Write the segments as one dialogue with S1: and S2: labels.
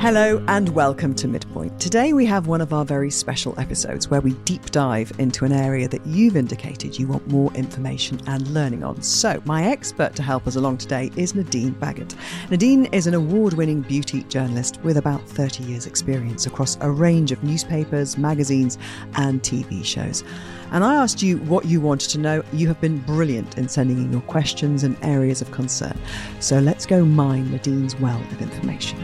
S1: Hello and welcome to Midpoint. Today we have one of our very special episodes where we deep dive into an area that you've indicated you want more information and learning on. So, my expert to help us along today is Nadine Baggott. Nadine is an award winning beauty journalist with about 30 years' experience across a range of newspapers, magazines, and TV shows. And I asked you what you wanted to know. You have been brilliant in sending in your questions and areas of concern. So, let's go mine Nadine's well of information.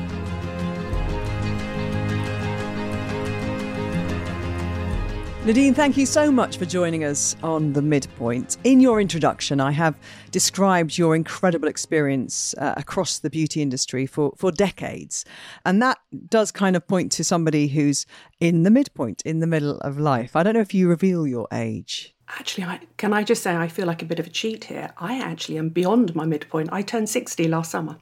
S1: Nadine, thank you so much for joining us on the midpoint. In your introduction, I have described your incredible experience uh, across the beauty industry for, for decades. And that does kind of point to somebody who's in the midpoint, in the middle of life. I don't know if you reveal your age.
S2: Actually, I, can I just say I feel like a bit of a cheat here? I actually am beyond my midpoint. I turned 60 last summer.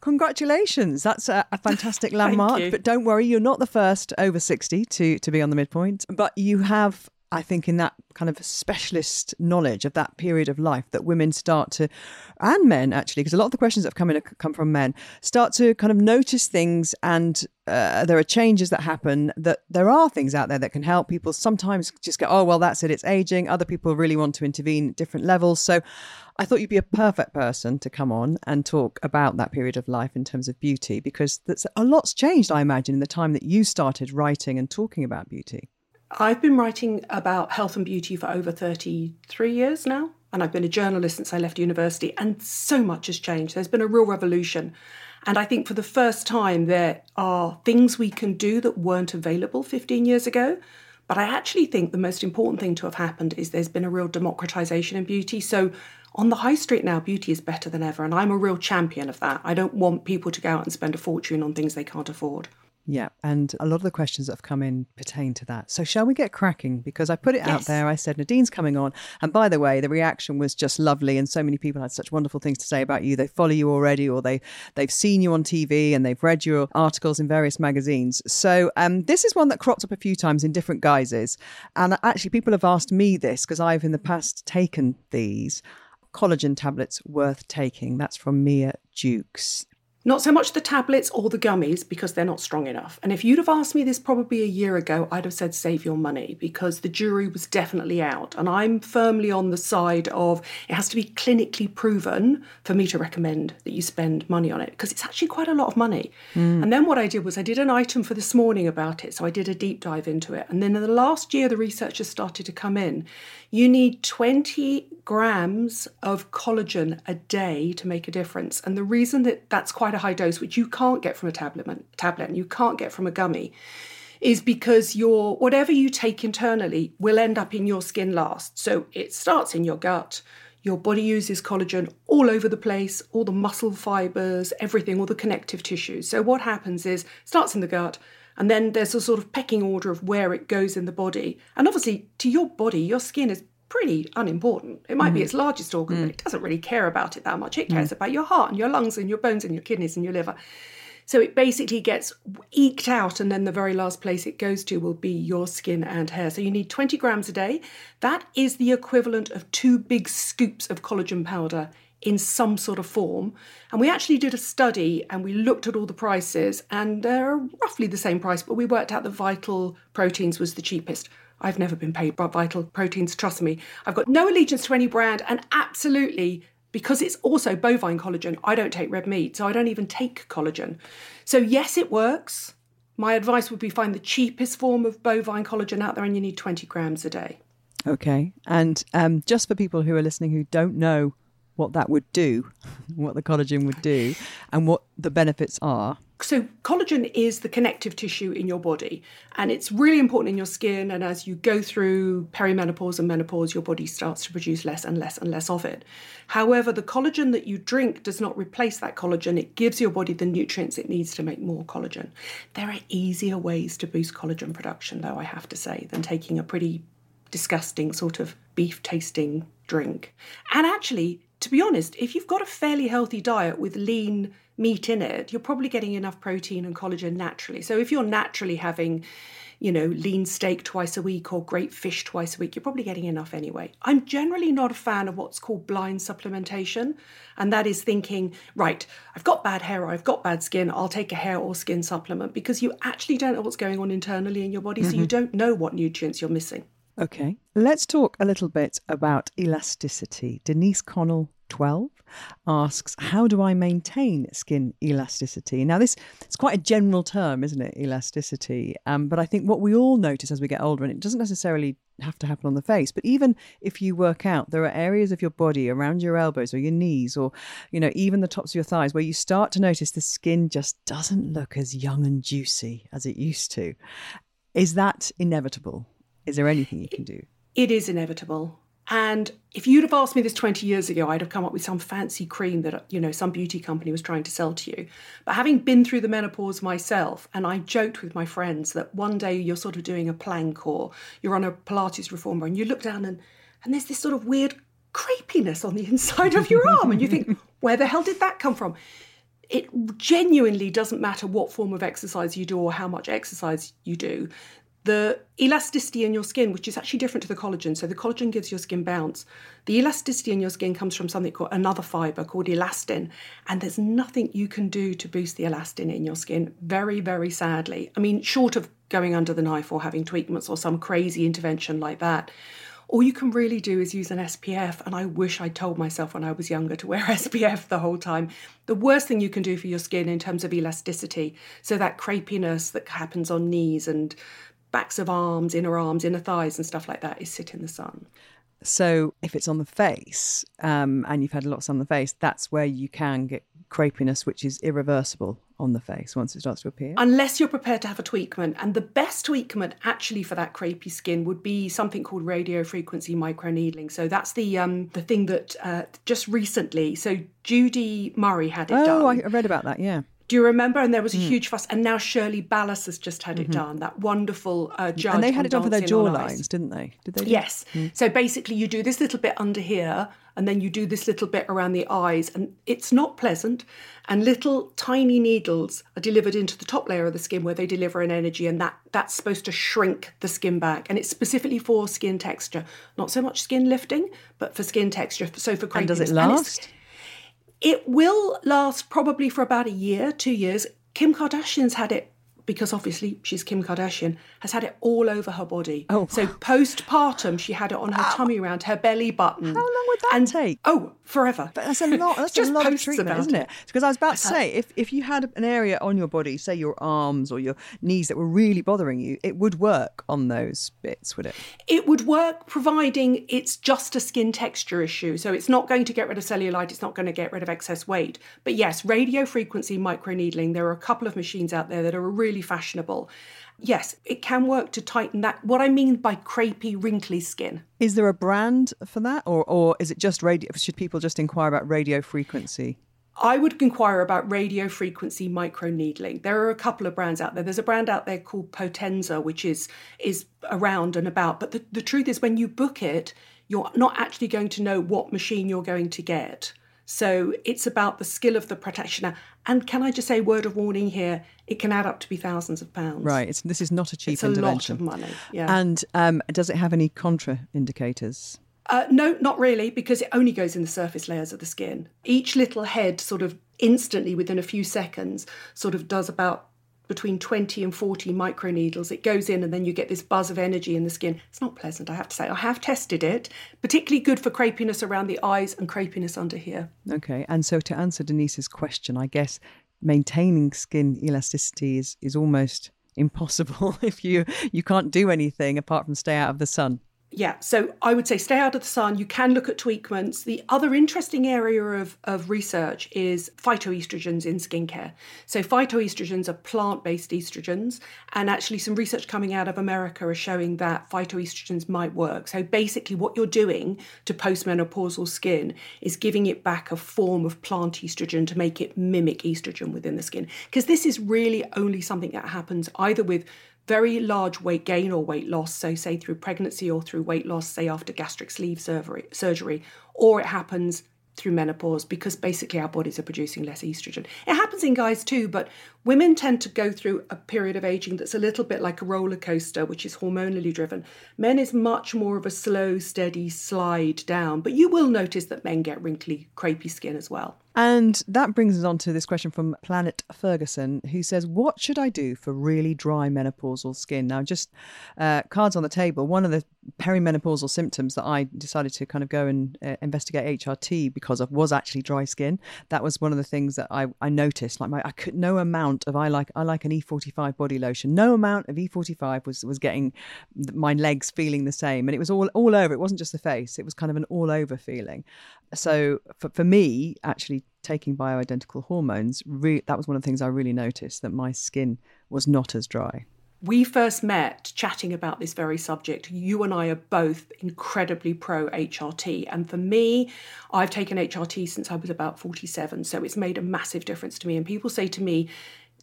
S1: Congratulations. That's a, a fantastic landmark. But don't worry, you're not the first over 60 to, to be on the midpoint. But you have I think in that kind of specialist knowledge of that period of life that women start to, and men actually, because a lot of the questions that have come in come from men, start to kind of notice things and uh, there are changes that happen that there are things out there that can help people sometimes just go, oh, well, that's it, it's aging. Other people really want to intervene at different levels. So I thought you'd be a perfect person to come on and talk about that period of life in terms of beauty because that's, a lot's changed, I imagine, in the time that you started writing and talking about beauty.
S2: I've been writing about health and beauty for over 33 years now, and I've been a journalist since I left university, and so much has changed. There's been a real revolution. And I think for the first time, there are things we can do that weren't available 15 years ago. But I actually think the most important thing to have happened is there's been a real democratization in beauty. So on the high street now, beauty is better than ever. And I'm a real champion of that. I don't want people to go out and spend a fortune on things they can't afford.
S1: Yeah, and a lot of the questions that have come in pertain to that. So, shall we get cracking? Because I put it yes. out there. I said Nadine's coming on, and by the way, the reaction was just lovely, and so many people had such wonderful things to say about you. They follow you already, or they they've seen you on TV, and they've read your articles in various magazines. So, um, this is one that cropped up a few times in different guises, and actually, people have asked me this because I've in the past taken these collagen tablets worth taking. That's from Mia Dukes.
S2: Not so much the tablets or the gummies because they're not strong enough. And if you'd have asked me this probably a year ago, I'd have said save your money because the jury was definitely out. And I'm firmly on the side of it has to be clinically proven for me to recommend that you spend money on it because it's actually quite a lot of money. Mm. And then what I did was I did an item for this morning about it. So I did a deep dive into it. And then in the last year, the researchers started to come in. You need 20 grams of collagen a day to make a difference. And the reason that that's quite a high dose, which you can't get from a tablet, tablet and you can't get from a gummy, is because your whatever you take internally will end up in your skin last. So it starts in your gut. Your body uses collagen all over the place, all the muscle fibers, everything, all the connective tissues. So what happens is starts in the gut, and then there's a sort of pecking order of where it goes in the body. And obviously, to your body, your skin is pretty unimportant. It might mm. be its largest organ, mm. but it doesn't really care about it that much. It cares mm. about your heart and your lungs and your bones and your kidneys and your liver. So it basically gets eked out, and then the very last place it goes to will be your skin and hair. So you need 20 grams a day. That is the equivalent of two big scoops of collagen powder in some sort of form. And we actually did a study and we looked at all the prices, and they're roughly the same price, but we worked out that Vital Proteins was the cheapest. I've never been paid by Vital Proteins, trust me. I've got no allegiance to any brand, and absolutely, because it's also bovine collagen, I don't take red meat, so I don't even take collagen. So, yes, it works. My advice would be find the cheapest form of bovine collagen out there, and you need 20 grams a day.
S1: Okay. And um, just for people who are listening who don't know what that would do, what the collagen would do, and what the benefits are.
S2: So, collagen is the connective tissue in your body, and it's really important in your skin. And as you go through perimenopause and menopause, your body starts to produce less and less and less of it. However, the collagen that you drink does not replace that collagen, it gives your body the nutrients it needs to make more collagen. There are easier ways to boost collagen production, though, I have to say, than taking a pretty disgusting sort of beef tasting drink. And actually, to be honest, if you've got a fairly healthy diet with lean meat in it, you're probably getting enough protein and collagen naturally. So if you're naturally having, you know, lean steak twice a week or great fish twice a week, you're probably getting enough anyway. I'm generally not a fan of what's called blind supplementation, and that is thinking, right, I've got bad hair or I've got bad skin, I'll take a hair or skin supplement because you actually don't know what's going on internally in your body, mm-hmm. so you don't know what nutrients you're missing.
S1: Okay, let's talk a little bit about elasticity. Denise Connell 12 asks, How do I maintain skin elasticity? Now, this is quite a general term, isn't it? Elasticity. Um, but I think what we all notice as we get older, and it doesn't necessarily have to happen on the face, but even if you work out, there are areas of your body around your elbows or your knees or, you know, even the tops of your thighs where you start to notice the skin just doesn't look as young and juicy as it used to. Is that inevitable? Is there anything you can do?
S2: It is inevitable. And if you'd have asked me this 20 years ago, I'd have come up with some fancy cream that, you know, some beauty company was trying to sell to you. But having been through the menopause myself, and I joked with my friends that one day you're sort of doing a plank or you're on a Pilates reformer and you look down and, and there's this sort of weird crepiness on the inside of your arm. And you think, where the hell did that come from? It genuinely doesn't matter what form of exercise you do or how much exercise you do the elasticity in your skin, which is actually different to the collagen. So the collagen gives your skin bounce. The elasticity in your skin comes from something called another fiber called elastin. And there's nothing you can do to boost the elastin in your skin, very, very sadly. I mean, short of going under the knife or having treatments or some crazy intervention like that. All you can really do is use an SPF, and I wish I'd told myself when I was younger to wear SPF the whole time. The worst thing you can do for your skin in terms of elasticity, so that crepiness that happens on knees and backs of arms, inner arms, inner thighs, and stuff like that is sit in the sun.
S1: So if it's on the face um, and you've had a lot of sun on the face, that's where you can get crepiness, which is irreversible on the face once it starts to appear.
S2: Unless you're prepared to have a tweakment. And the best tweakment actually for that crepey skin would be something called radio frequency microneedling. So that's the um, the thing that uh, just recently, so Judy Murray had it
S1: oh,
S2: done.
S1: Oh, I read about that, yeah.
S2: Do you remember? And there was a mm. huge fuss. And now Shirley Ballas has just had mm-hmm. it done. That wonderful uh, judge.
S1: And they had it done for their jawlines, didn't they? Did they?
S2: Yes. Mm. So basically, you do this little bit under here, and then you do this little bit around the eyes, and it's not pleasant. And little tiny needles are delivered into the top layer of the skin where they deliver an energy, and that that's supposed to shrink the skin back. And it's specifically for skin texture, not so much skin lifting, but for skin texture. So for
S1: and does it last?
S2: It will last probably for about a year, two years. Kim Kardashian's had it because obviously she's Kim Kardashian, has had it all over her body.
S1: Oh.
S2: So postpartum, she had it on her tummy around her belly button.
S1: How long would that
S2: and,
S1: take?
S2: Oh, forever.
S1: But that's a lot. That's
S2: just
S1: a lot of treatment, isn't it? Because I was about to say, if, if you had an area on your body, say your arms or your knees that were really bothering you, it would work on those bits, would it?
S2: It would work providing it's just a skin texture issue. So it's not going to get rid of cellulite, it's not going to get rid of excess weight. But yes, radio frequency microneedling, there are a couple of machines out there that are really fashionable. Yes, it can work to tighten that. What I mean by crepey, wrinkly skin.
S1: Is there a brand for that, or or is it just radio? Should people just inquire about radio frequency?
S2: I would inquire about radio frequency microneedling. There are a couple of brands out there. There's a brand out there called Potenza, which is is around and about. But the, the truth is, when you book it, you're not actually going to know what machine you're going to get. So it's about the skill of the practitioner. And can I just say, word of warning here, it can add up to be thousands of pounds.
S1: Right. It's, this is not a cheap
S2: it's
S1: intervention.
S2: a lot of money. Yeah.
S1: And um, does it have any contraindicators?
S2: Uh, no, not really, because it only goes in the surface layers of the skin. Each little head, sort of instantly within a few seconds, sort of does about between 20 and 40 microneedles. It goes in and then you get this buzz of energy in the skin. It's not pleasant, I have to say. I have tested it, particularly good for crepiness around the eyes and crepiness under here.
S1: Okay, and so to answer Denise's question, I guess maintaining skin elasticity is, is almost impossible if you you can't do anything apart from stay out of the sun.
S2: Yeah, so I would say stay out of the sun. You can look at tweakments. The other interesting area of, of research is phytoestrogens in skincare. So, phytoestrogens are plant based estrogens, and actually, some research coming out of America is showing that phytoestrogens might work. So, basically, what you're doing to postmenopausal skin is giving it back a form of plant estrogen to make it mimic estrogen within the skin. Because this is really only something that happens either with very large weight gain or weight loss, so say through pregnancy or through weight loss, say after gastric sleeve surgery, or it happens through menopause because basically our bodies are producing less estrogen. It happens in guys too, but women tend to go through a period of aging that's a little bit like a roller coaster, which is hormonally driven. Men is much more of a slow, steady slide down, but you will notice that men get wrinkly, crepey skin as well.
S1: And that brings us on to this question from Planet Ferguson, who says, What should I do for really dry menopausal skin? Now, just uh, cards on the table. One of the perimenopausal symptoms that I decided to kind of go and uh, investigate HRT because of was actually dry skin. That was one of the things that I, I noticed. Like, my, I could no amount of I like I like an E45 body lotion. No amount of E45 was was getting my legs feeling the same, and it was all all over. It wasn't just the face; it was kind of an all over feeling. So for for me, actually taking bioidentical hormones, re- that was one of the things I really noticed that my skin was not as dry.
S2: We first met chatting about this very subject. You and I are both incredibly pro HRT. And for me, I've taken HRT since I was about 47. So it's made a massive difference to me. And people say to me,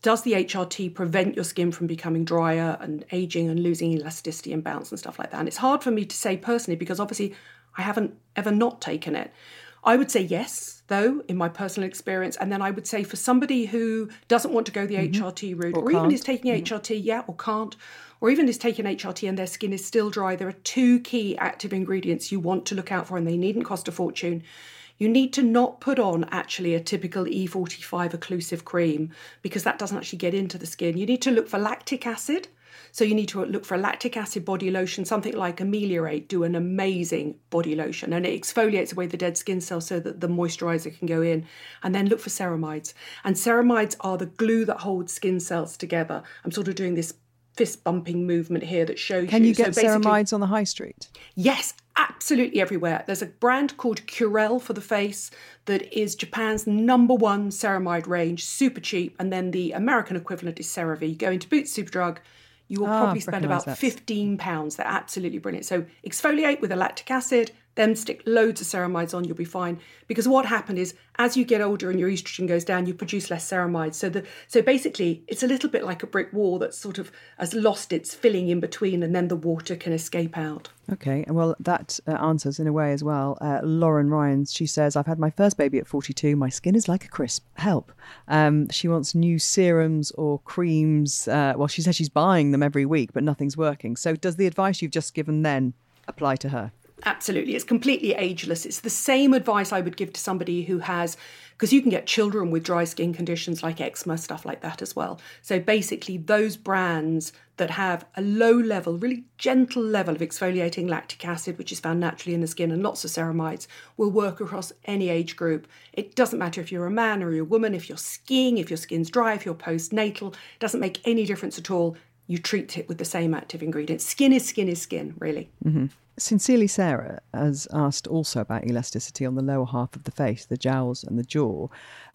S2: does the HRT prevent your skin from becoming drier and aging and losing elasticity and bounce and stuff like that? And it's hard for me to say personally because obviously I haven't ever not taken it. I would say yes, though, in my personal experience. And then I would say for somebody who doesn't want to go the mm-hmm. HRT route, or, or even is taking mm-hmm. HRT, yeah, or can't, or even is taking HRT and their skin is still dry, there are two key active ingredients you want to look out for, and they needn't cost a fortune. You need to not put on actually a typical E45 occlusive cream because that doesn't actually get into the skin. You need to look for lactic acid so you need to look for a lactic acid body lotion, something like Ameliorate, do an amazing body lotion and it exfoliates away the dead skin cells so that the moisturizer can go in. And then look for ceramides. And ceramides are the glue that holds skin cells together. I'm sort of doing this fist bumping movement here that shows
S1: Can
S2: you,
S1: you get so ceramides on the high street?
S2: Yes, absolutely everywhere. There's a brand called Curel for the face that is Japan's number one ceramide range, super cheap. And then the American equivalent is CeraVe. You go into Boots Superdrug, you will ah, probably spend about that. £15. They're absolutely brilliant. So exfoliate with a lactic acid, then stick loads of ceramides on, you'll be fine. Because what happened is, as you get older and your estrogen goes down, you produce less ceramides. So the so basically, it's a little bit like a brick wall that sort of has lost its filling in between, and then the water can escape out.
S1: Okay, and well that uh, answers in a way as well. Uh, Lauren Ryan, she says, "I've had my first baby at 42. My skin is like a crisp. Help." Um, she wants new serums or creams. Uh, well, she says she's buying them every week, but nothing's working. So, does the advice you've just given then apply to her?
S2: Absolutely. It's completely ageless. It's the same advice I would give to somebody who has, because you can get children with dry skin conditions like eczema, stuff like that as well. So basically, those brands that have a low level, really gentle level of exfoliating lactic acid, which is found naturally in the skin, and lots of ceramides, will work across any age group. It doesn't matter if you're a man or you're a woman, if you're skiing, if your skin's dry, if you're postnatal, it doesn't make any difference at all. You treat it with the same active ingredients. Skin is skin is skin, really.
S1: Mm-hmm. Sincerely Sarah has asked also about elasticity on the lower half of the face, the jowls and the jaw.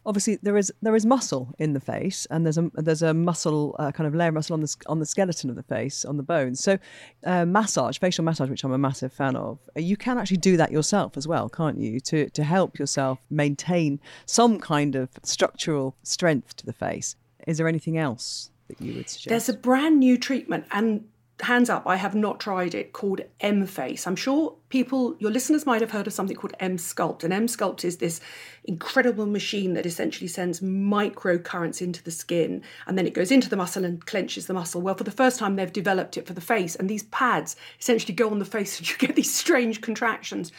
S1: Obviously, there is there is muscle in the face, and there's a there's a muscle uh, kind of layer muscle on the on the skeleton of the face, on the bones. So, uh, massage, facial massage, which I'm a massive fan of, uh, you can actually do that yourself as well, can't you? To to help yourself maintain some kind of structural strength to the face. Is there anything else that you would suggest?
S2: There's a brand new treatment, and hands up, I have not tried it, called Emface. I'm sure people, your listeners might have heard of something called Emsculpt. And Emsculpt is this incredible machine that essentially sends micro currents into the skin and then it goes into the muscle and clenches the muscle. Well, for the first time, they've developed it for the face. And these pads essentially go on the face and you get these strange contractions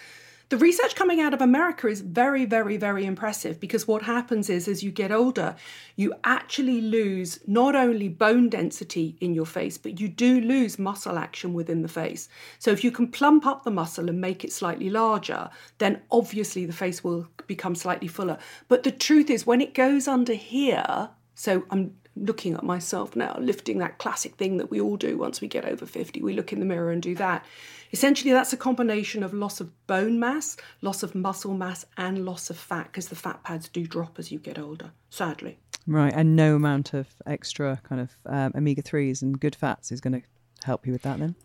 S2: the research coming out of America is very, very, very impressive because what happens is as you get older, you actually lose not only bone density in your face, but you do lose muscle action within the face. So if you can plump up the muscle and make it slightly larger, then obviously the face will become slightly fuller. But the truth is, when it goes under here, so I'm looking at myself now, lifting that classic thing that we all do once we get over 50. We look in the mirror and do that. Essentially, that's a combination of loss of bone mass, loss of muscle mass, and loss of fat because the fat pads do drop as you get older, sadly.
S1: Right, and no amount of extra kind of um, omega 3s and good fats is going to help you with that then?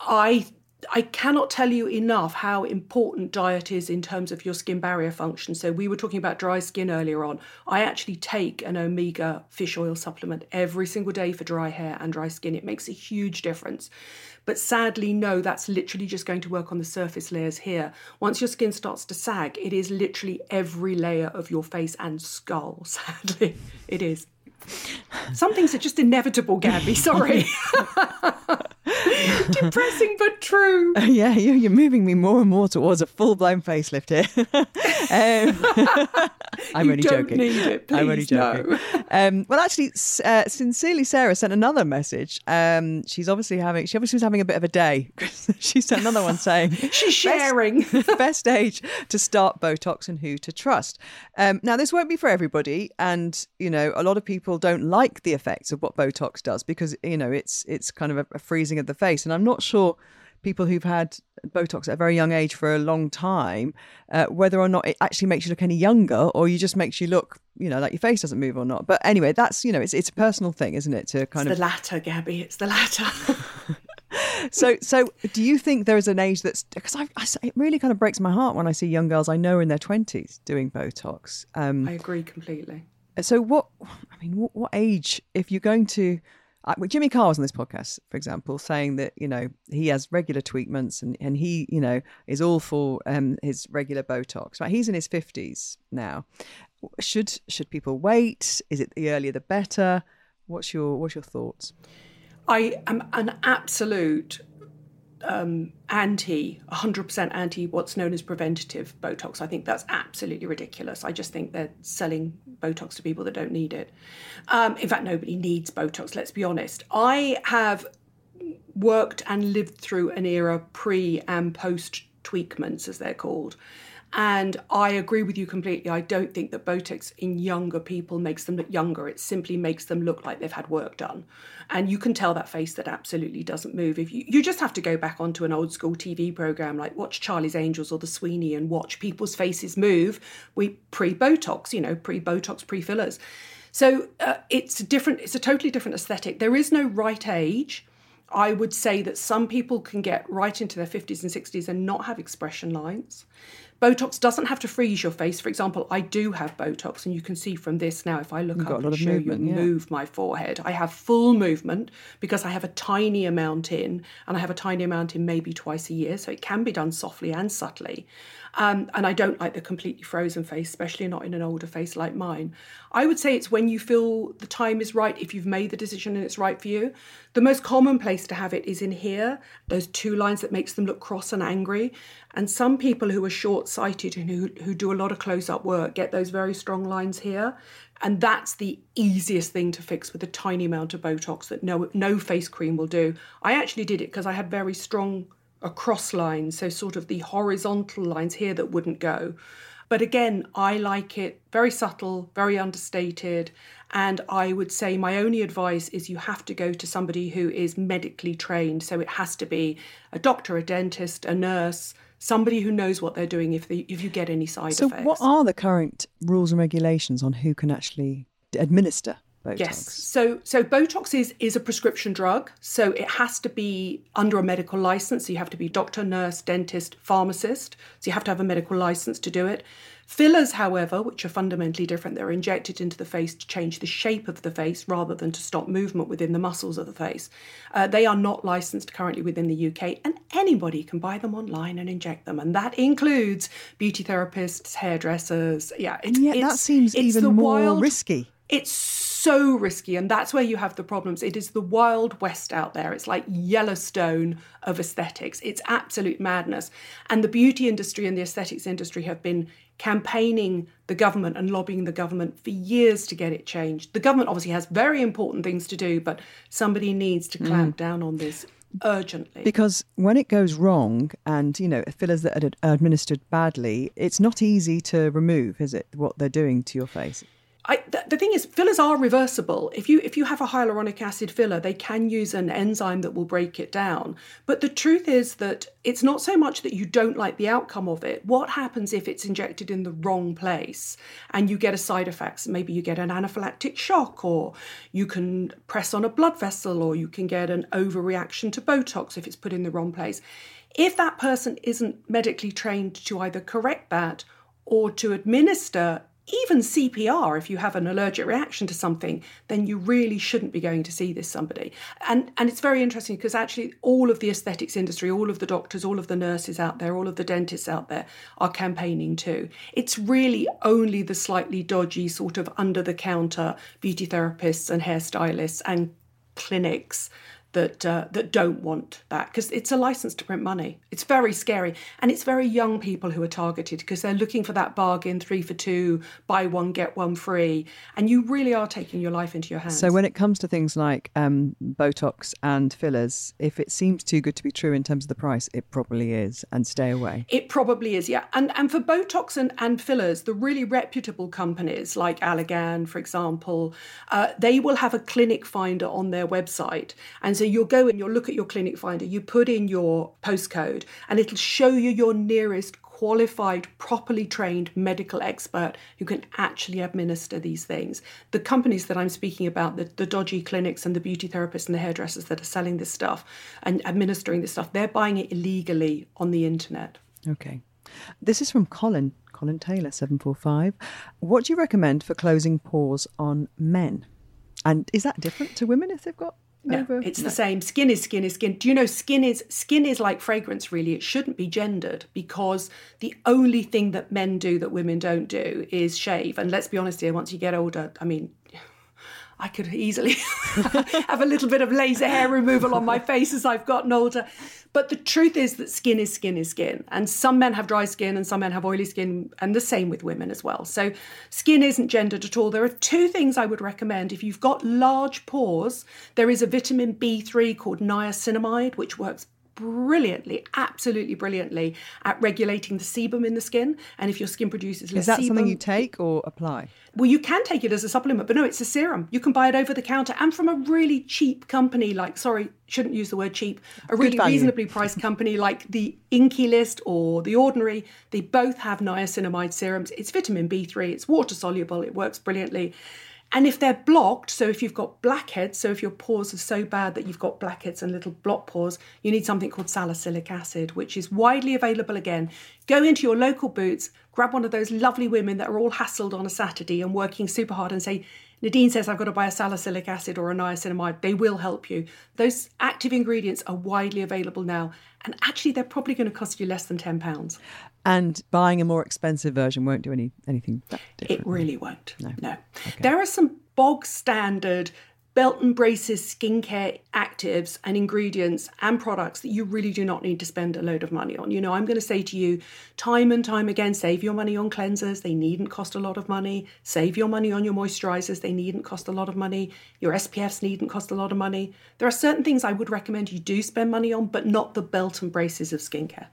S2: I I cannot tell you enough how important diet is in terms of your skin barrier function. So, we were talking about dry skin earlier on. I actually take an omega fish oil supplement every single day for dry hair and dry skin. It makes a huge difference. But sadly, no, that's literally just going to work on the surface layers here. Once your skin starts to sag, it is literally every layer of your face and skull, sadly. It is. Some things are just inevitable, Gabby. Sorry. Depressing but true.
S1: Uh, yeah, you, are moving me more and more towards a full blown facelift here. um, I'm only joking.
S2: It, please,
S1: I'm only joking.
S2: No.
S1: Um, well, actually, uh, sincerely, Sarah sent another message. Um, she's obviously having. She obviously was having a bit of a day. she sent another one saying
S2: she's sharing
S1: best, best, age to start Botox and who to trust. Um, now, this won't be for everybody, and you know, a lot of people don't like the effects of what Botox does because you know it's it's kind of a, a freezing of the face, and I'm not sure people who've had Botox at a very young age for a long time, uh, whether or not it actually makes you look any younger or you just makes you look, you know, like your face doesn't move or not. But anyway, that's, you know, it's, it's a personal thing, isn't it? To kind
S2: it's
S1: of.
S2: the latter, Gabby. It's the latter.
S1: so, so do you think there is an age that's because I, I, it really kind of breaks my heart when I see young girls I know in their twenties doing Botox.
S2: Um, I agree completely.
S1: So, what I mean, what, what age, if you're going to Jimmy Carr was on this podcast, for example, saying that you know he has regular treatments and, and he you know is all for um, his regular Botox. Right, he's in his fifties now. Should should people wait? Is it the earlier the better? What's your what's your thoughts?
S2: I am an absolute um, anti, 100% anti what's known as preventative Botox. I think that's absolutely ridiculous. I just think they're selling Botox to people that don't need it. Um, in fact, nobody needs Botox, let's be honest. I have worked and lived through an era pre and post tweakments, as they're called. And I agree with you completely. I don't think that Botox in younger people makes them look younger. It simply makes them look like they've had work done. And you can tell that face that absolutely doesn't move. If you you just have to go back onto an old school TV program like watch Charlie's Angels or The Sweeney and watch people's faces move. We pre Botox, you know, pre Botox, pre fillers. So uh, it's different. It's a totally different aesthetic. There is no right age. I would say that some people can get right into their 50s and 60s and not have expression lines. Botox doesn't have to freeze your face. For example, I do have Botox, and you can see from this now, if I look
S1: You've
S2: up
S1: and show movement,
S2: you,
S1: yeah.
S2: move my forehead. I have full movement because I have a tiny amount in, and I have a tiny amount in maybe twice a year. So it can be done softly and subtly. Um, and I don't like the completely frozen face, especially not in an older face like mine. I would say it's when you feel the time is right, if you've made the decision and it's right for you. The most common place to have it is in here, those two lines that makes them look cross and angry. And some people who are short sighted and who, who do a lot of close up work get those very strong lines here. And that's the easiest thing to fix with a tiny amount of Botox that no, no face cream will do. I actually did it because I had very strong across lines, so sort of the horizontal lines here that wouldn't go. But again, I like it very subtle, very understated. And I would say my only advice is you have to go to somebody who is medically trained. So it has to be a doctor, a dentist, a nurse, somebody who knows what they're doing if, they, if you get any side
S1: so
S2: effects.
S1: So, what are the current rules and regulations on who can actually administer Botox.
S2: Yes. So so Botox is is a prescription drug. So it has to be under a medical license. So you have to be doctor, nurse, dentist, pharmacist. So you have to have a medical license to do it. Fillers, however, which are fundamentally different, they're injected into the face to change the shape of the face rather than to stop movement within the muscles of the face. Uh, they are not licensed currently within the UK, and anybody can buy them online and inject them, and that includes beauty therapists, hairdressers. Yeah,
S1: it's, and yet
S2: it's,
S1: that seems even more
S2: wild,
S1: risky.
S2: It's so risky, and that's where you have the problems. It is the wild west out there. It's like Yellowstone of aesthetics. It's absolute madness. And the beauty industry and the aesthetics industry have been campaigning the government and lobbying the government for years to get it changed. The government obviously has very important things to do, but somebody needs to clamp mm. down on this urgently.
S1: Because when it goes wrong and, you know, fillers that are administered badly, it's not easy to remove, is it, what they're doing to your face?
S2: I, th- the thing is, fillers are reversible. If you if you have a hyaluronic acid filler, they can use an enzyme that will break it down. But the truth is that it's not so much that you don't like the outcome of it. What happens if it's injected in the wrong place and you get a side effect? Maybe you get an anaphylactic shock, or you can press on a blood vessel, or you can get an overreaction to Botox if it's put in the wrong place. If that person isn't medically trained to either correct that or to administer even CPR, if you have an allergic reaction to something, then you really shouldn't be going to see this somebody. And and it's very interesting because actually all of the aesthetics industry, all of the doctors, all of the nurses out there, all of the dentists out there are campaigning too. It's really only the slightly dodgy sort of under the counter beauty therapists and hairstylists and clinics that uh, that don't want that because it's a license to print money. It's very scary, and it's very young people who are targeted because they're looking for that bargain, three for two, buy one get one free, and you really are taking your life into your hands.
S1: So when it comes to things like um, Botox and fillers, if it seems too good to be true in terms of the price, it probably is, and stay away.
S2: It probably is, yeah. And and for Botox and, and fillers, the really reputable companies like Allergan, for example, uh, they will have a clinic finder on their website, and so you'll go and you'll look at your clinic finder, you put in your postcode, and it'll show you your nearest qualified, properly trained medical expert who can actually administer these things. The companies that I'm speaking about, the, the dodgy clinics and the beauty therapists and the hairdressers that are selling this stuff and administering this stuff, they're buying it illegally on the internet.
S1: Okay. This is from Colin, Colin Taylor, 745. What do you recommend for closing pores on men? And is that different to women if they've got
S2: no, over? it's no. the same. Skin is skin is skin. Do you know skin is skin is like fragrance really. It shouldn't be gendered because the only thing that men do that women don't do is shave. And let's be honest here, once you get older, I mean, I could easily have a little bit of laser hair removal on my face as I've gotten older. But the truth is that skin is skin is skin. And some men have dry skin and some men have oily skin, and the same with women as well. So skin isn't gendered at all. There are two things I would recommend. If you've got large pores, there is a vitamin B3 called niacinamide, which works brilliantly, absolutely brilliantly at regulating the sebum in the skin. And if your skin produces less
S1: Is that
S2: sebum,
S1: something you take or apply?
S2: Well, you can take it as a supplement, but no, it's a serum. You can buy it over the counter and from a really cheap company like, sorry, shouldn't use the word cheap, a really reasonably priced company like the Inkey List or the Ordinary. They both have niacinamide serums. It's vitamin B3, it's water soluble, it works brilliantly. And if they're blocked, so if you've got blackheads, so if your pores are so bad that you've got blackheads and little block pores, you need something called salicylic acid, which is widely available again. Go into your local boots, grab one of those lovely women that are all hassled on a Saturday and working super hard and say, Nadine says I've got to buy a salicylic acid or a niacinamide. They will help you. Those active ingredients are widely available now. And actually, they're probably going to cost you less than £10.
S1: And buying a more expensive version won't do any anything different.
S2: It really won't. No. no. Okay. There are some bog standard belt and braces skincare actives and ingredients and products that you really do not need to spend a load of money on. You know, I'm going to say to you time and time again save your money on cleansers, they needn't cost a lot of money. Save your money on your moisturizers, they needn't cost a lot of money. Your SPFs needn't cost a lot of money. There are certain things I would recommend you do spend money on, but not the belt and braces of skincare.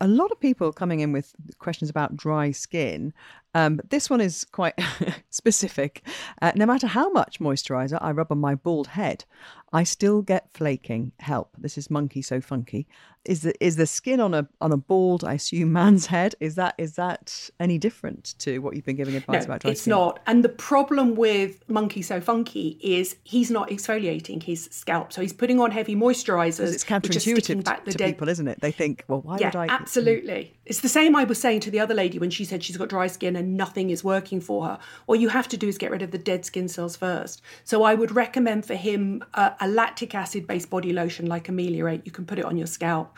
S1: A lot of people coming in with questions about dry skin um, this one is quite specific. Uh, no matter how much moisturizer I rub on my bald head, I still get flaking. Help! This is monkey so funky. Is the is the skin on a on a bald, I assume, man's head? Is that is that any different to what you've been giving advice
S2: no,
S1: about?
S2: It's not. And the problem with monkey so funky is he's not exfoliating his scalp, so he's putting on heavy moisturizers.
S1: It's counterintuitive back the to dead... people, isn't it? They think, well, why
S2: yeah,
S1: would I?
S2: Absolutely. It's the same I was saying to the other lady when she said she's got dry skin and nothing is working for her. All you have to do is get rid of the dead skin cells first. So I would recommend for him uh, a lactic acid based body lotion like Ameliorate. You can put it on your scalp.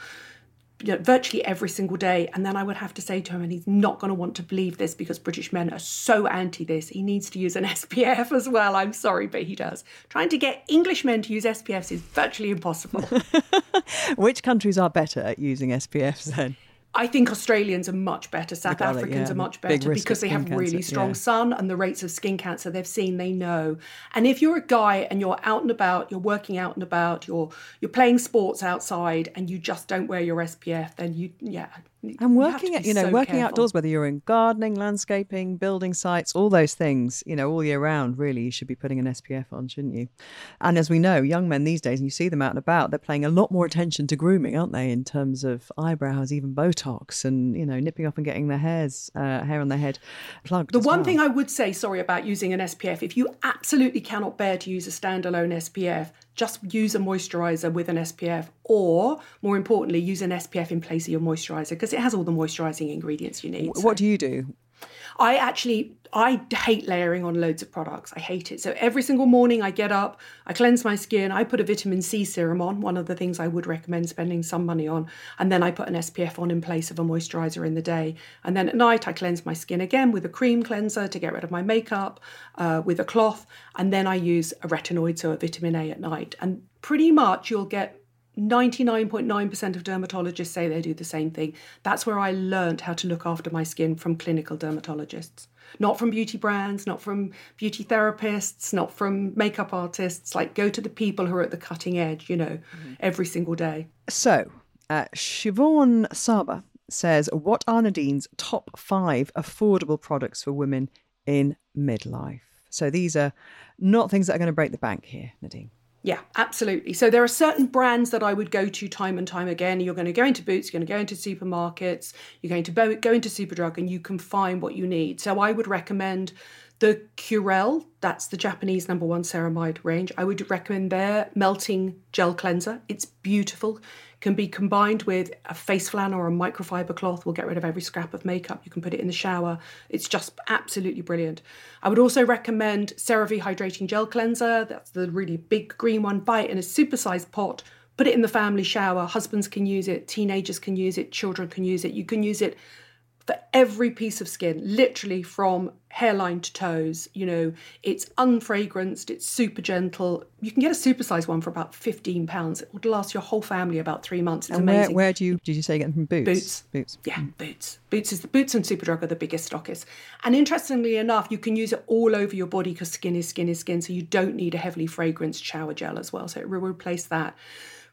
S2: You know, virtually every single day. And then I would have to say to him, and he's not going to want to believe this because British men are so anti this, he needs to use an SPF as well. I'm sorry, but he does. Trying to get English men to use SPFs is virtually impossible.
S1: Which countries are better at using SPFs then?
S2: I think Australians are much better. South Africans yeah. are much better because they have really
S1: cancer,
S2: strong
S1: yeah.
S2: sun and the rates of skin cancer they've seen, they know. And if you're a guy and you're out and about, you're working out and about, you're you're playing sports outside, and you just don't wear your SPF, then you yeah,
S1: and working at you know so working careful. outdoors whether you're in gardening landscaping building sites all those things you know all year round really you should be putting an spf on shouldn't you and as we know young men these days and you see them out and about they're paying a lot more attention to grooming aren't they in terms of eyebrows even botox and you know nipping up and getting their hairs uh, hair on their head plugged
S2: the one
S1: well.
S2: thing i would say sorry about using an spf if you absolutely cannot bear to use a standalone spf just use a moisturizer with an SPF, or more importantly, use an SPF in place of your moisturizer because it has all the moisturizing ingredients you need.
S1: What so. do you do?
S2: I actually I hate layering on loads of products. I hate it. So every single morning I get up, I cleanse my skin, I put a vitamin C serum on, one of the things I would recommend spending some money on, and then I put an SPF on in place of a moisturizer in the day. And then at night I cleanse my skin again with a cream cleanser to get rid of my makeup, uh, with a cloth, and then I use a retinoid, so a vitamin A at night. And pretty much you'll get 99.9% of dermatologists say they do the same thing. That's where I learned how to look after my skin from clinical dermatologists. Not from beauty brands, not from beauty therapists, not from makeup artists. Like, go to the people who are at the cutting edge, you know, mm-hmm. every single day.
S1: So, uh, Siobhan Saba says, What are Nadine's top five affordable products for women in midlife? So, these are not things that are going to break the bank here, Nadine.
S2: Yeah, absolutely. So there are certain brands that I would go to time and time again. You're going to go into Boots, you're going to go into supermarkets, you're going to go into Superdrug, and you can find what you need. So I would recommend the Curel, that's the Japanese number one ceramide range. I would recommend their melting gel cleanser. It's beautiful can be combined with a face flan or a microfiber cloth. will get rid of every scrap of makeup. You can put it in the shower. It's just absolutely brilliant. I would also recommend CeraVe Hydrating Gel Cleanser. That's the really big green one. Buy it in a supersized pot. Put it in the family shower. Husbands can use it, teenagers can use it, children can use it. You can use it for every piece of skin, literally from hairline to toes. You know, it's unfragranced, it's super gentle. You can get a supersized one for about fifteen pounds. It would last your whole family about three months. It's
S1: and
S2: amazing.
S1: Where, where do you did you say get them from Boots?
S2: Boots.
S1: Boots.
S2: Yeah, mm. Boots. Boots is the Boots and Superdrug are the biggest stockists. And interestingly enough, you can use it all over your body because skin is skin is skin. So you don't need a heavily fragranced shower gel as well. So it will replace that.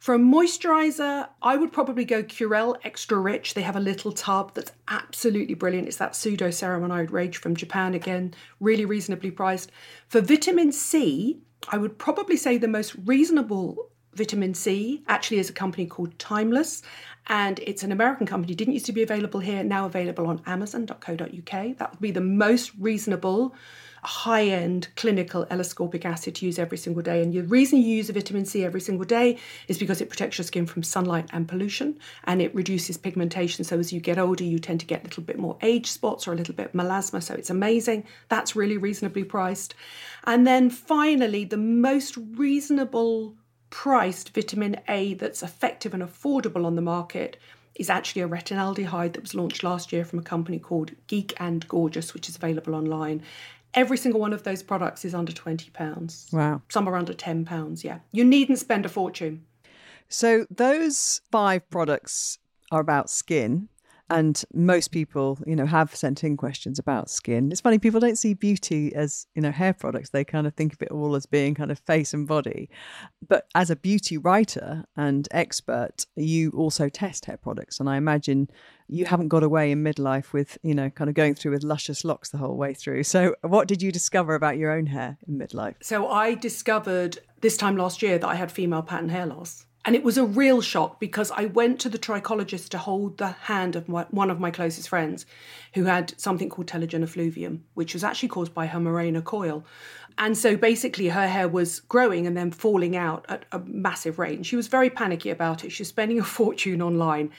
S2: For a moisturizer, I would probably go Curel Extra Rich. They have a little tub that's absolutely brilliant. It's that pseudo ceramide range from Japan again, really reasonably priced. For vitamin C, I would probably say the most reasonable vitamin C actually is a company called Timeless and it's an American company. Didn't used to be available here, now available on amazon.co.uk. That would be the most reasonable high end clinical L-ascorbic acid to use every single day. And the reason you use a vitamin C every single day is because it protects your skin from sunlight and pollution and it reduces pigmentation. So as you get older, you tend to get a little bit more age spots or a little bit melasma. So it's amazing. That's really reasonably priced. And then finally, the most reasonable priced vitamin A that's effective and affordable on the market is actually a retinaldehyde that was launched last year from a company called Geek and Gorgeous, which is available online. Every single one of those products is under £20.
S1: Wow.
S2: Some are under £10, yeah. You needn't spend a fortune.
S1: So, those five products are about skin and most people you know have sent in questions about skin. It's funny people don't see beauty as you know hair products. They kind of think of it all as being kind of face and body. But as a beauty writer and expert you also test hair products. And i imagine you haven't got away in midlife with you know kind of going through with luscious locks the whole way through. So what did you discover about your own hair in midlife?
S2: So i discovered this time last year that i had female pattern hair loss and it was a real shock because I went to the trichologist to hold the hand of my, one of my closest friends who had something called telogen effluvium, which was actually caused by her Mirena coil. And so basically, her hair was growing and then falling out at a massive rate. And she was very panicky about it. She was spending a fortune online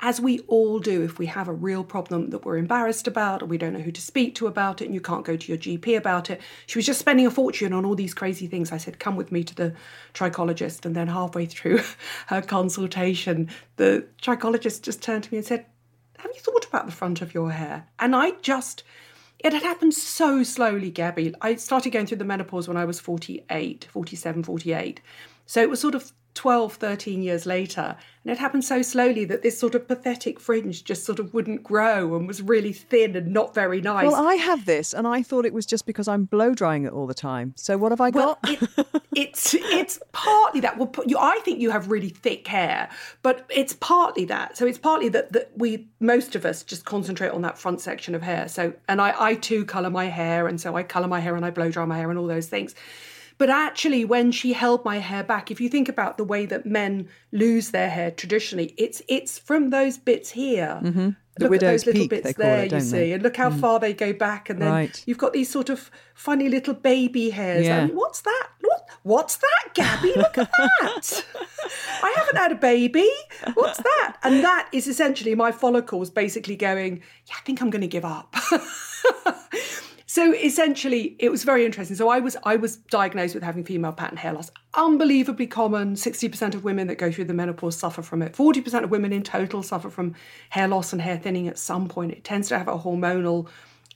S2: as we all do if we have a real problem that we're embarrassed about or we don't know who to speak to about it and you can't go to your GP about it. She was just spending a fortune on all these crazy things. I said, Come with me to the trichologist. And then halfway through her consultation, the trichologist just turned to me and said, Have you thought about the front of your hair? And I just, it had happened so slowly, Gabby. I started going through the menopause when I was 48, 47, 48. So it was sort of 12, 13 years later. And it happened so slowly that this sort of pathetic fringe just sort of wouldn't grow and was really thin and not very nice.
S1: Well, I have this, and I thought it was just because I'm blow drying it all the time. So what have I got?
S2: Well, it, it's it's partly that. Well, you, I think you have really thick hair, but it's partly that. So it's partly that that we most of us just concentrate on that front section of hair. So and I I too colour my hair, and so I colour my hair and I blow dry my hair and all those things. But actually, when she held my hair back, if you think about the way that men lose their hair traditionally, it's it's from those bits here.
S1: Mm-hmm. The look widow's at those little peak, bits there,
S2: it,
S1: you
S2: see,
S1: they?
S2: and look how mm. far they go back, and then right. you've got these sort of funny little baby hairs. Yeah. I mean, what's that? What, what's that, Gabby? Look at that! I haven't had a baby. What's that? And that is essentially my follicles basically going. Yeah, I think I'm going to give up. So essentially, it was very interesting. So I was I was diagnosed with having female pattern hair loss. Unbelievably common. Sixty percent of women that go through the menopause suffer from it. Forty percent of women in total suffer from hair loss and hair thinning at some point. It tends to have a hormonal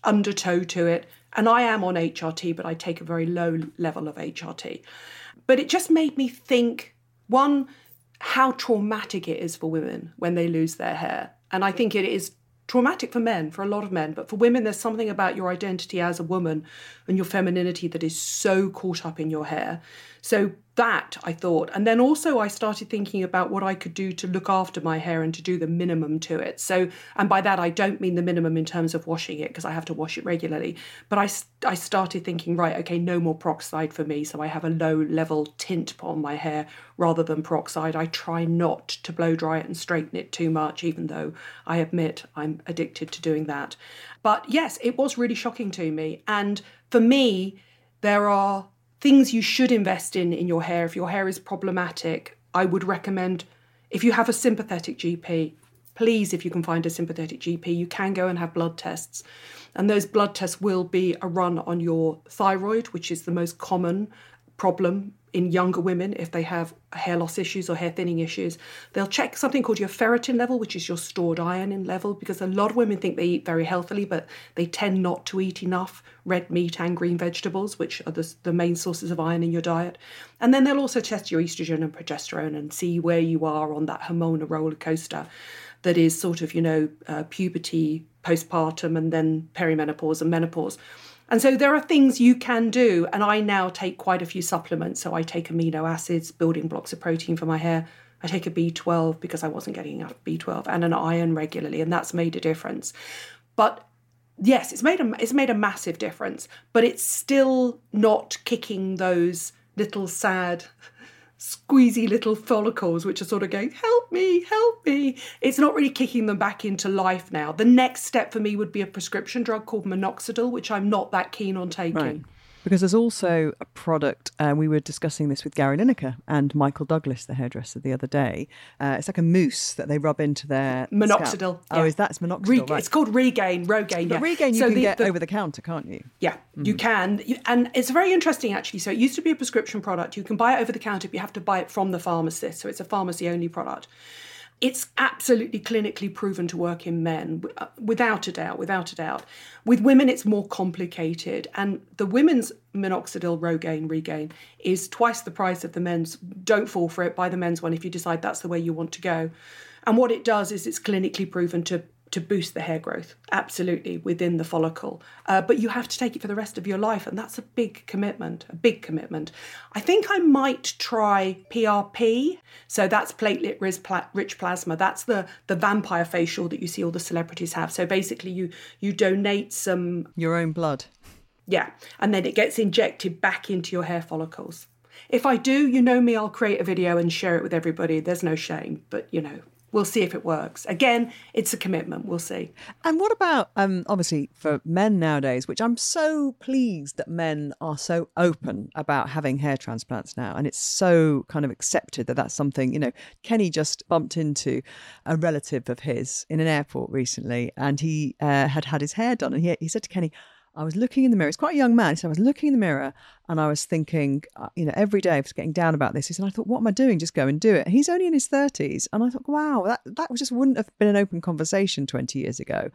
S2: undertow to it. And I am on HRT, but I take a very low level of HRT. But it just made me think one, how traumatic it is for women when they lose their hair. And I think it is traumatic for men, for a lot of men, but for women, there's something about your identity as a woman and your femininity that is so caught up in your hair. So that I thought. And then also I started thinking about what I could do to look after my hair and to do the minimum to it. So, and by that I don't mean the minimum in terms of washing it because I have to wash it regularly, but I, I started thinking, right, okay, no more peroxide for me. So I have a low level tint on my hair rather than peroxide. I try not to blow dry it and straighten it too much, even though I admit I'm addicted to doing that. But yes, it was really shocking to me. And for me, there are things you should invest in in your hair. If your hair is problematic i would recommend if you have a sympathetic gp please if you can find a sympathetic gp you can go and have blood tests. And those blood tests will be a run on your thyroid which is the most common problem in younger women if they have hair loss issues or hair thinning issues. They'll check something called your ferritin level, which is your stored iron in level, because a lot of women think they eat very healthily, but they tend not to eat enough red meat and green vegetables, which are the, the main sources of iron in your diet. And then they'll also test your estrogen and progesterone and see where you are on that hormonal roller coaster that is sort of, you know, uh, puberty, postpartum, and then perimenopause and menopause. And so there are things you can do. And I now take quite a few supplements. So I take amino acids, building blocks of protein for my hair. I take a B12 because I wasn't getting enough B12 and an iron regularly, and that's made a difference. But yes, it's made a it's made a massive difference, but it's still not kicking those little sad squeezy little follicles which are sort of going, help me, help me. It's not really kicking them back into life now. The next step for me would be a prescription drug called minoxidil, which I'm not that keen on taking.
S1: Right. Because there's also a product, uh, we were discussing this with Gary Lineker and Michael Douglas, the hairdresser, the other day. Uh, it's like a mousse that they rub into their
S2: minoxidil.
S1: Scalp. Oh, is that minoxidil? Re- right.
S2: It's called Regaine, Rogaine.
S1: But
S2: yeah.
S1: Regaine you so can the, get the, over the counter, can't you?
S2: Yeah, mm. you can. And it's very interesting, actually. So it used to be a prescription product. You can buy it over the counter, but you have to buy it from the pharmacist. So it's a pharmacy only product it's absolutely clinically proven to work in men uh, without a doubt without a doubt. With women it's more complicated and the women's minoxidil rogaine regaine is twice the price of the men's. Don't fall for it buy the men's one if you decide that's the way you want to go. And what it does is it's clinically proven to to boost the hair growth, absolutely, within the follicle. Uh, but you have to take it for the rest of your life, and that's a big commitment, a big commitment. I think I might try PRP. So that's platelet rich plasma. That's the, the vampire facial that you see all the celebrities have. So basically, you, you donate some.
S1: Your own blood.
S2: Yeah, and then it gets injected back into your hair follicles. If I do, you know me, I'll create a video and share it with everybody. There's no shame, but you know, we'll see if it works. Again, it's a commitment. We'll see.
S1: And what about um, obviously for men nowadays, which I'm so pleased that men are so open about having hair transplants now, and it's so kind of accepted that that's something. You know, Kenny just bumped into a relative of his in an airport recently, and he uh, had had his hair done, and he he said to Kenny. I was looking in the mirror. He's quite a young man. So I was looking in the mirror and I was thinking, uh, you know, every day I was getting down about this. Said, I thought, what am I doing? Just go and do it. He's only in his 30s. And I thought, wow, that, that just wouldn't have been an open conversation 20 years ago.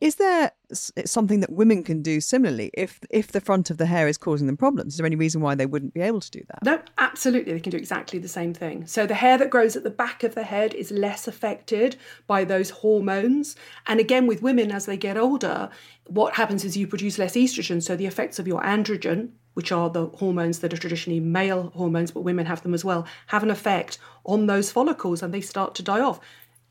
S1: Is there it's something that women can do similarly if if the front of the hair is causing them problems? Is there any reason why they wouldn't be able to do that?
S2: No, absolutely. They can do exactly the same thing. So the hair that grows at the back of the head is less affected by those hormones. And again, with women as they get older, what happens is you produce less estrogen. So the effects of your androgen, which are the hormones that are traditionally male hormones, but women have them as well, have an effect on those follicles and they start to die off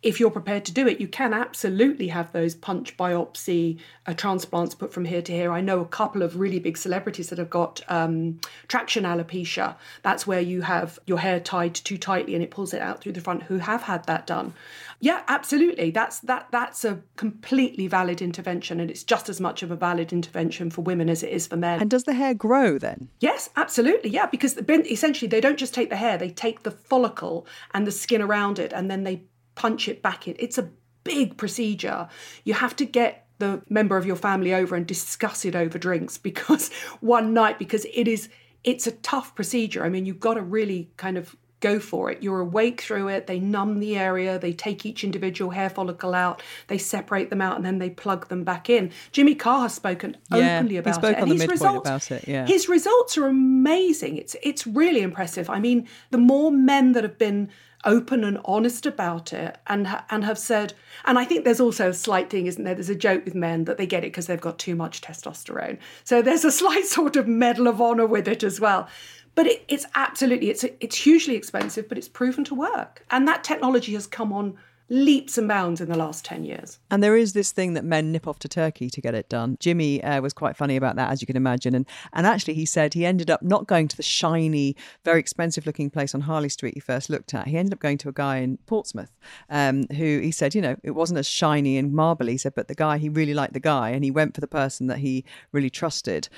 S2: if you're prepared to do it, you can absolutely have those punch biopsy uh, transplants put from here to here. I know a couple of really big celebrities that have got um, traction alopecia. That's where you have your hair tied too tightly and it pulls it out through the front. Who have had that done? Yeah, absolutely. That's that. That's a completely valid intervention, and it's just as much of a valid intervention for women as it is for men.
S1: And does the hair grow then?
S2: Yes, absolutely. Yeah, because essentially they don't just take the hair; they take the follicle and the skin around it, and then they punch it back in. It's a big procedure. You have to get the member of your family over and discuss it over drinks because one night because it is it's a tough procedure. I mean, you've got to really kind of go for it. You're awake through it. They numb the area. They take each individual hair follicle out. They separate them out and then they plug them back in. Jimmy Carr has spoken
S1: yeah,
S2: openly about
S1: he spoke
S2: it.
S1: On and the his results, about it. Yeah.
S2: His results are amazing. It's it's really impressive. I mean, the more men that have been open and honest about it and and have said and I think there's also a slight thing isn't there? There's a joke with men that they get it because they've got too much testosterone. So there's a slight sort of medal of honor with it as well. But it, it's absolutely it's it's hugely expensive but it's proven to work. And that technology has come on leaps and bounds in the last 10 years.
S1: And there is this thing that men nip off to Turkey to get it done. Jimmy uh, was quite funny about that, as you can imagine. And, and actually, he said he ended up not going to the shiny, very expensive looking place on Harley Street he first looked at. He ended up going to a guy in Portsmouth um, who he said, you know, it wasn't as shiny and marble. He said, but the guy, he really liked the guy and he went for the person that he really trusted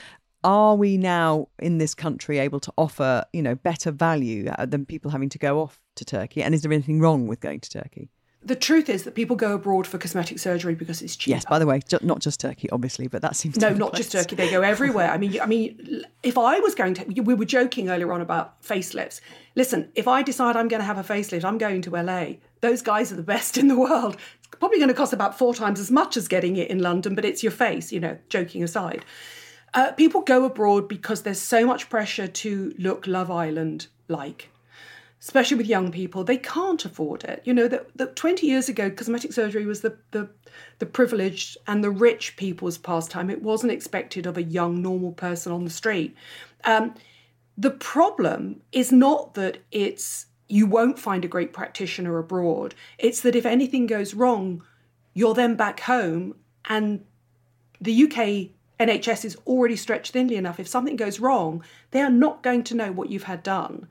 S1: are we now in this country able to offer you know better value uh, than people having to go off to Turkey and is there anything wrong with going to Turkey
S2: the truth is that people go abroad for cosmetic surgery because it's cheap.
S1: Yes, by the way, not just Turkey, obviously, but that seems to be.
S2: no, not just Turkey. They go everywhere. I mean, I mean, if I was going to, we were joking earlier on about facelifts. Listen, if I decide I'm going to have a facelift, I'm going to LA. Those guys are the best in the world. It's probably going to cost about four times as much as getting it in London, but it's your face. You know, joking aside, uh, people go abroad because there's so much pressure to look Love Island like especially with young people, they can't afford it. You know, that, that 20 years ago, cosmetic surgery was the, the, the privileged and the rich people's pastime. It wasn't expected of a young, normal person on the street. Um, the problem is not that it's you won't find a great practitioner abroad. It's that if anything goes wrong, you're then back home and the UK NHS is already stretched thinly enough. If something goes wrong, they are not going to know what you've had done.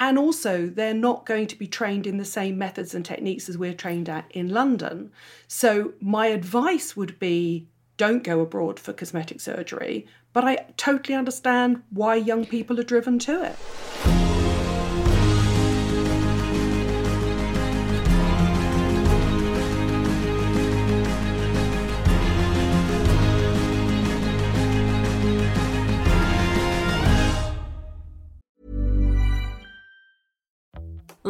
S2: And also, they're not going to be trained in the same methods and techniques as we're trained at in London. So, my advice would be don't go abroad for cosmetic surgery, but I totally understand why young people are driven to it.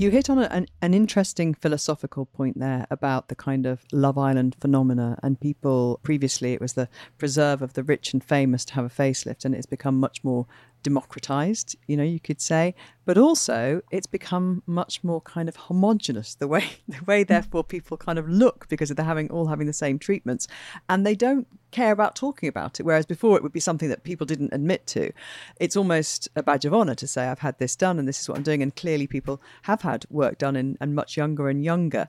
S1: You hit on an, an interesting philosophical point there about the kind of Love Island phenomena. And people, previously, it was the preserve of the rich and famous to have a facelift, and it's become much more democratized, you know, you could say, but also it's become much more kind of homogenous the way the way therefore people kind of look because they're having all having the same treatments and they don't care about talking about it. Whereas before it would be something that people didn't admit to. It's almost a badge of honor to say i've had this done and this is what i'm doing and clearly people have had work done and, and much younger and younger.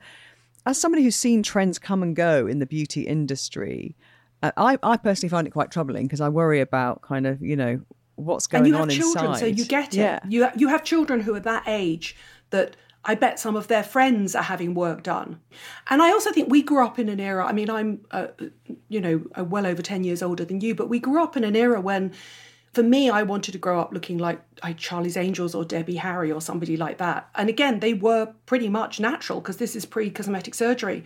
S1: As somebody who's seen trends come and go in the beauty industry, uh, I, I personally find it quite troubling because I worry about kind of, you know, what's going on?
S2: and you have
S1: on
S2: children,
S1: inside.
S2: So you get it.
S1: Yeah.
S2: You, you have children who are that age that I bet some of their friends are having work done. And I also think we grew up in an era, I mean, I'm, uh, you know, well over 10 years older than you, but we grew up in an era when, for me, I wanted to grow up looking like, like Charlie's Angels or Debbie Harry or somebody like that. And again, they were pretty much natural because this is pre cosmetic surgery.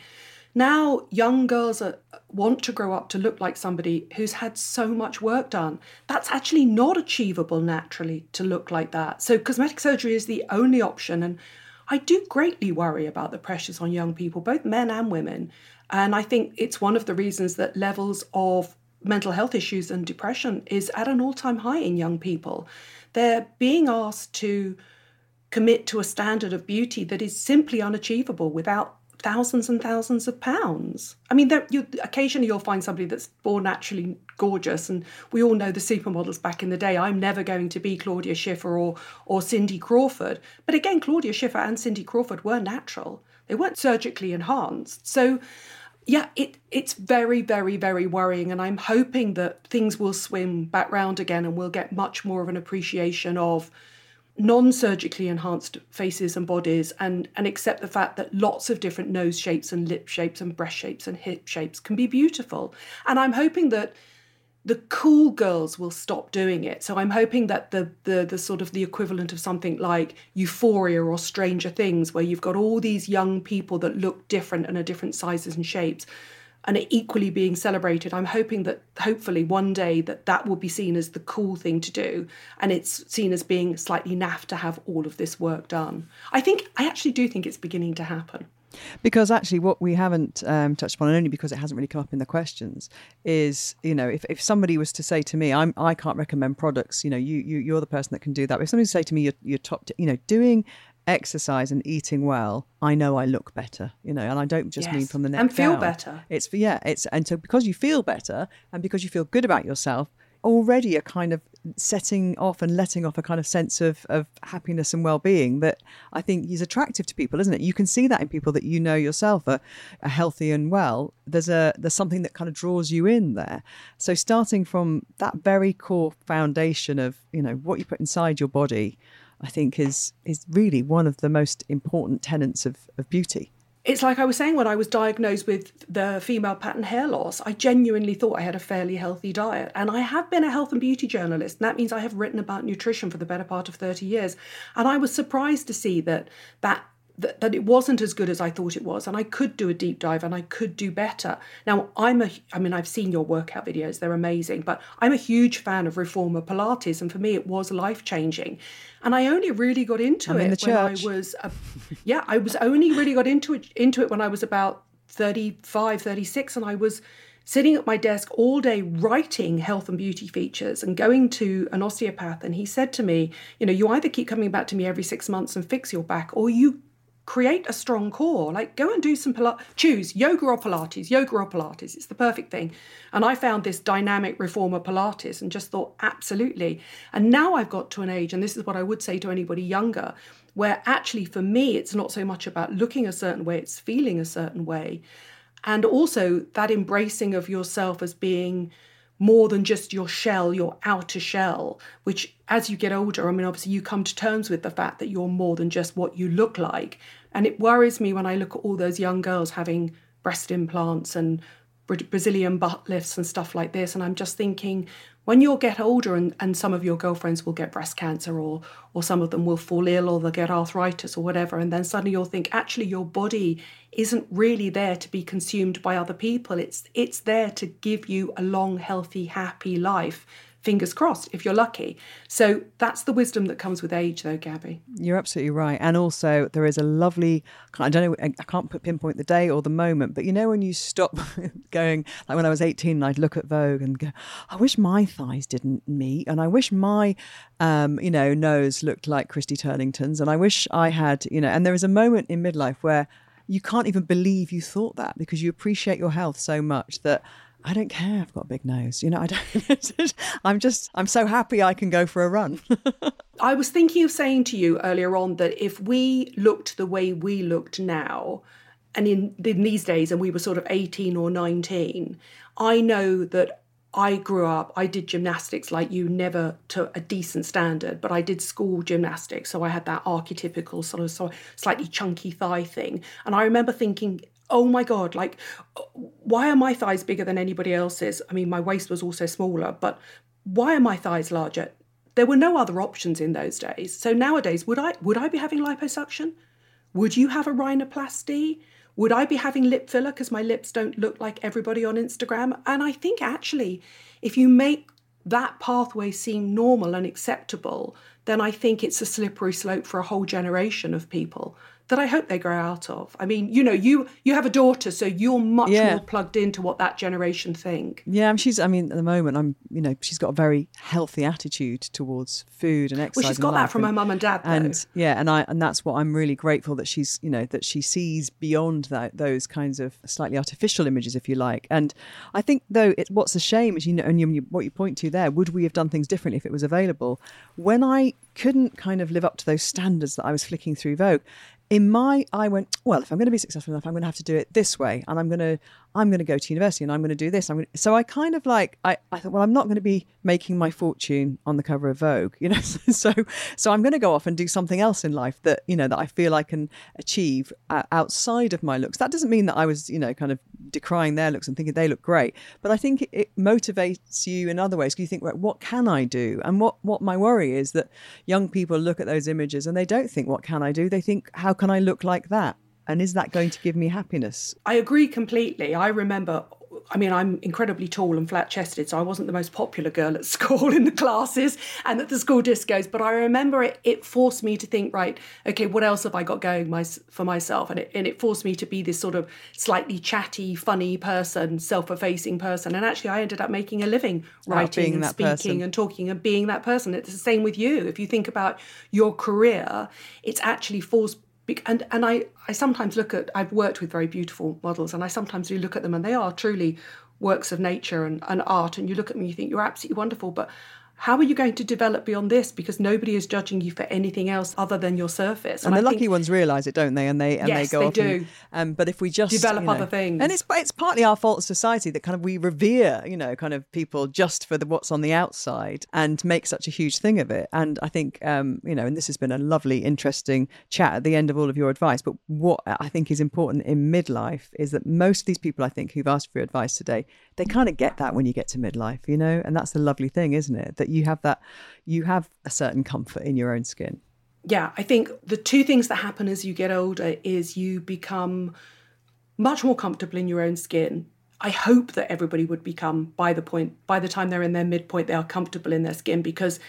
S2: Now, young girls are, want to grow up to look like somebody who's had so much work done. That's actually not achievable naturally to look like that. So, cosmetic surgery is the only option. And I do greatly worry about the pressures on young people, both men and women. And I think it's one of the reasons that levels of mental health issues and depression is at an all time high in young people. They're being asked to commit to a standard of beauty that is simply unachievable without thousands and thousands of pounds. I mean, you, occasionally you'll find somebody that's born naturally gorgeous, and we all know the supermodels back in the day. I'm never going to be Claudia Schiffer or or Cindy Crawford, but again, Claudia Schiffer and Cindy Crawford were natural. They weren't surgically enhanced. So, yeah, it it's very, very, very worrying, and I'm hoping that things will swim back round again, and we'll get much more of an appreciation of non-surgically enhanced faces and bodies and and accept the fact that lots of different nose shapes and lip shapes and breast shapes and hip shapes can be beautiful. And i'm hoping that the cool girls will stop doing it. So i'm hoping that the the the sort of the equivalent of something like euphoria or stranger things where you've got all these young people that look different and are different sizes and shapes and are equally being celebrated. I'm hoping that hopefully one day that that will be seen as the cool thing to do and it's seen as being slightly naff to have all of this work done. I think I actually do think it's beginning to happen.
S1: Because actually, what we haven't um, touched upon, and only because it hasn't really come up in the questions, is you know if, if somebody was to say to me, I'm I can't recommend products. You know, you you you're the person that can do that. But if somebody say to me, you're, you're top, you know, doing exercise and eating well, I know I look better, you know, and I don't just yes. mean from the neck
S2: and feel
S1: down.
S2: better.
S1: It's yeah, it's and so because you feel better and because you feel good about yourself, already a kind of setting off and letting off a kind of sense of of happiness and well-being that I think is attractive to people, isn't it? You can see that in people that you know yourself are, are healthy and well. There's a there's something that kind of draws you in there. So starting from that very core foundation of you know what you put inside your body I think is is really one of the most important tenets of, of beauty.
S2: It's like I was saying when I was diagnosed with the female pattern hair loss, I genuinely thought I had a fairly healthy diet. And I have been a health and beauty journalist. And that means I have written about nutrition for the better part of 30 years. And I was surprised to see that that that, that it wasn't as good as I thought it was, and I could do a deep dive and I could do better. Now, I'm a, I mean, I've seen your workout videos, they're amazing, but I'm a huge fan of Reformer Pilates, and for me, it was life changing. And I only really got into
S1: I'm
S2: it
S1: in
S2: when
S1: church.
S2: I was, uh, yeah, I was only really got into it, into it when I was about 35, 36, and I was sitting at my desk all day writing health and beauty features and going to an osteopath and he said to me you know you either keep coming back to me every 6 months and fix your back or you create a strong core. Like go and do some Pilates, choose yoga or Pilates, yoga or Pilates. It's the perfect thing. And I found this dynamic reformer Pilates and just thought, absolutely. And now I've got to an age, and this is what I would say to anybody younger, where actually for me, it's not so much about looking a certain way, it's feeling a certain way. And also that embracing of yourself as being more than just your shell, your outer shell, which as you get older, I mean, obviously you come to terms with the fact that you're more than just what you look like. And it worries me when I look at all those young girls having breast implants and Brazilian butt lifts and stuff like this. And I'm just thinking, when you'll get older and, and some of your girlfriends will get breast cancer or or some of them will fall ill or they'll get arthritis or whatever, and then suddenly you'll think, actually your body isn't really there to be consumed by other people. It's it's there to give you a long, healthy, happy life fingers crossed if you're lucky. So that's the wisdom that comes with age, though, Gabby.
S1: You're absolutely right. And also, there is a lovely, I don't know, I can't put pinpoint the day or the moment, but you know, when you stop going, like when I was 18, I'd look at Vogue and go, I wish my thighs didn't meet. And I wish my, um, you know, nose looked like Christy Turlington's. And I wish I had, you know, and there is a moment in midlife where you can't even believe you thought that because you appreciate your health so much that I don't care. I've got a big nose. You know, I don't. I'm just. I'm so happy I can go for a run.
S2: I was thinking of saying to you earlier on that if we looked the way we looked now, and in, in these days, and we were sort of 18 or 19, I know that I grew up, I did gymnastics like you, never to a decent standard, but I did school gymnastics. So I had that archetypical sort of, sort of slightly chunky thigh thing. And I remember thinking, oh my God, like, why are my thighs bigger than anybody else's? I mean, my waist was also smaller, but why are my thighs larger? There were no other options in those days. So nowadays, would I would I be having liposuction? Would you have a rhinoplasty? Would I be having lip filler because my lips don't look like everybody on Instagram? And I think actually, if you make that pathway seem normal and acceptable, then I think it's a slippery slope for a whole generation of people that I hope they grow out of. I mean, you know, you you have a daughter, so you're much yeah. more plugged into what that generation think.
S1: Yeah, she's. I mean, at the moment, I'm. You know, she's got a very healthy attitude towards food and exercise.
S2: Well, she's got that from and, her mum and dad, though.
S1: and yeah, and I and that's what I'm really grateful that she's. You know, that she sees beyond that those kinds of slightly artificial images, if you like. And I think though, it's what's a shame is you know, and you, what you point to there. Would we have done things differently if it was available? When I couldn't kind of live up to those standards that I was flicking through Vogue in my i went well if i'm going to be successful enough i'm going to have to do it this way and i'm going to i'm going to go to university and i'm going to do this i'm going to, so i kind of like I, I thought well i'm not going to be making my fortune on the cover of vogue you know so so i'm going to go off and do something else in life that you know that i feel i can achieve uh, outside of my looks. That doesn't mean that i was you know kind of decrying their looks and thinking they look great but i think it, it motivates you in other ways. You think right, what can i do? And what what my worry is that young people look at those images and they don't think what can i do? They think how can I look like that? And is that going to give me happiness?
S2: I agree completely. I remember I mean, I'm incredibly tall and flat chested, so I wasn't the most popular girl at school in the classes and at the school discos. But I remember it, it forced me to think, right, okay, what else have I got going my, for myself? And it, and it forced me to be this sort of slightly chatty, funny person, self effacing person. And actually, I ended up making a living writing and speaking person. and talking and being that person. It's the same with you. If you think about your career, it's actually forced and and I I sometimes look at I've worked with very beautiful models and I sometimes do look at them and they are truly works of nature and, and art and you look at them and you think you're absolutely wonderful but how are you going to develop beyond this? Because nobody is judging you for anything else other than your surface.
S1: And, and the lucky ones realise it, don't they? And they and
S2: yes,
S1: they go
S2: they
S1: off.
S2: do.
S1: And, um, but if we just
S2: develop
S1: you know,
S2: other things,
S1: and it's it's partly our fault as society that kind of we revere, you know, kind of people just for the what's on the outside and make such a huge thing of it. And I think, um, you know, and this has been a lovely, interesting chat at the end of all of your advice. But what I think is important in midlife is that most of these people, I think, who've asked for your advice today, they kind of get that when you get to midlife, you know, and that's the lovely thing, isn't it? That you have that, you have a certain comfort in your own skin.
S2: Yeah, I think the two things that happen as you get older is you become much more comfortable in your own skin. I hope that everybody would become by the point by the time they're in their midpoint they are comfortable in their skin because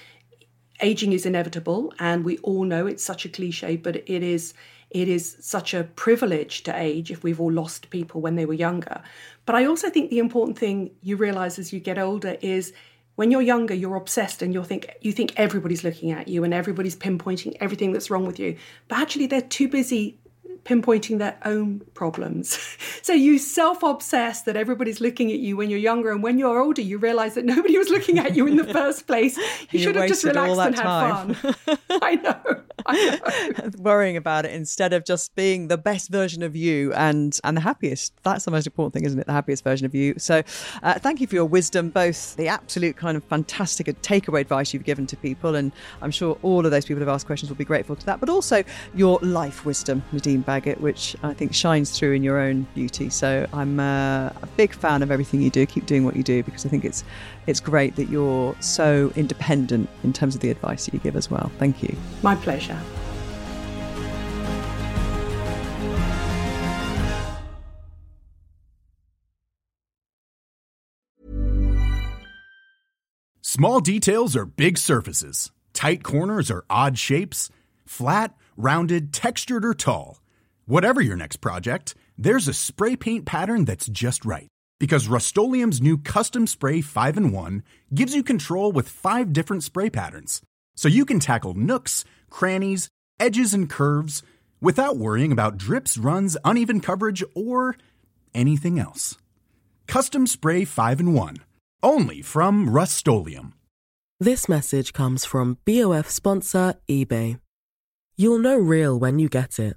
S2: aging is inevitable and we all know it's such a cliche but it is it is such a privilege to age if we've all lost people when they were younger. But I also think the important thing you realize as you get older is when you're younger you're obsessed and you think you think everybody's looking at you and everybody's pinpointing everything that's wrong with you. But actually they're too busy pinpointing their own problems. so you self obsess that everybody's looking at you when you're younger, and when you're older, you realize that nobody was looking at you in the first place. You, should have just relaxed and had fun. I know. I
S1: know. Worrying about it instead of just being the best version of you and and the happiest. That's the most important thing, isn't it? The happiest version of you. So, uh, thank you for your wisdom, both the absolute kind of fantastic takeaway advice you've given to people, and I'm sure all of those people who've asked questions will be grateful to that, but also your life wisdom, Nadine Baggott, which I think shines through in your own beauty. So I'm uh, a big fan of everything you do. Keep doing what you do because I think it's it's great that you're so independent in terms of the advice that you give as well. Thank you.
S2: My pleasure.
S3: Small details are big surfaces. Tight corners are odd shapes. Flat, rounded, textured, or tall. Whatever your next project, there's a spray paint pattern that's just right. Because Rust-Oleum Custom Spray 5 and 1 gives you control with five different spray patterns. So you can tackle nooks, crannies, edges, and curves without worrying about drips, runs, uneven coverage, or anything else. Custom Spray 5 and 1. Only from Rust
S4: This message comes from BOF sponsor eBay. You'll know real when you get it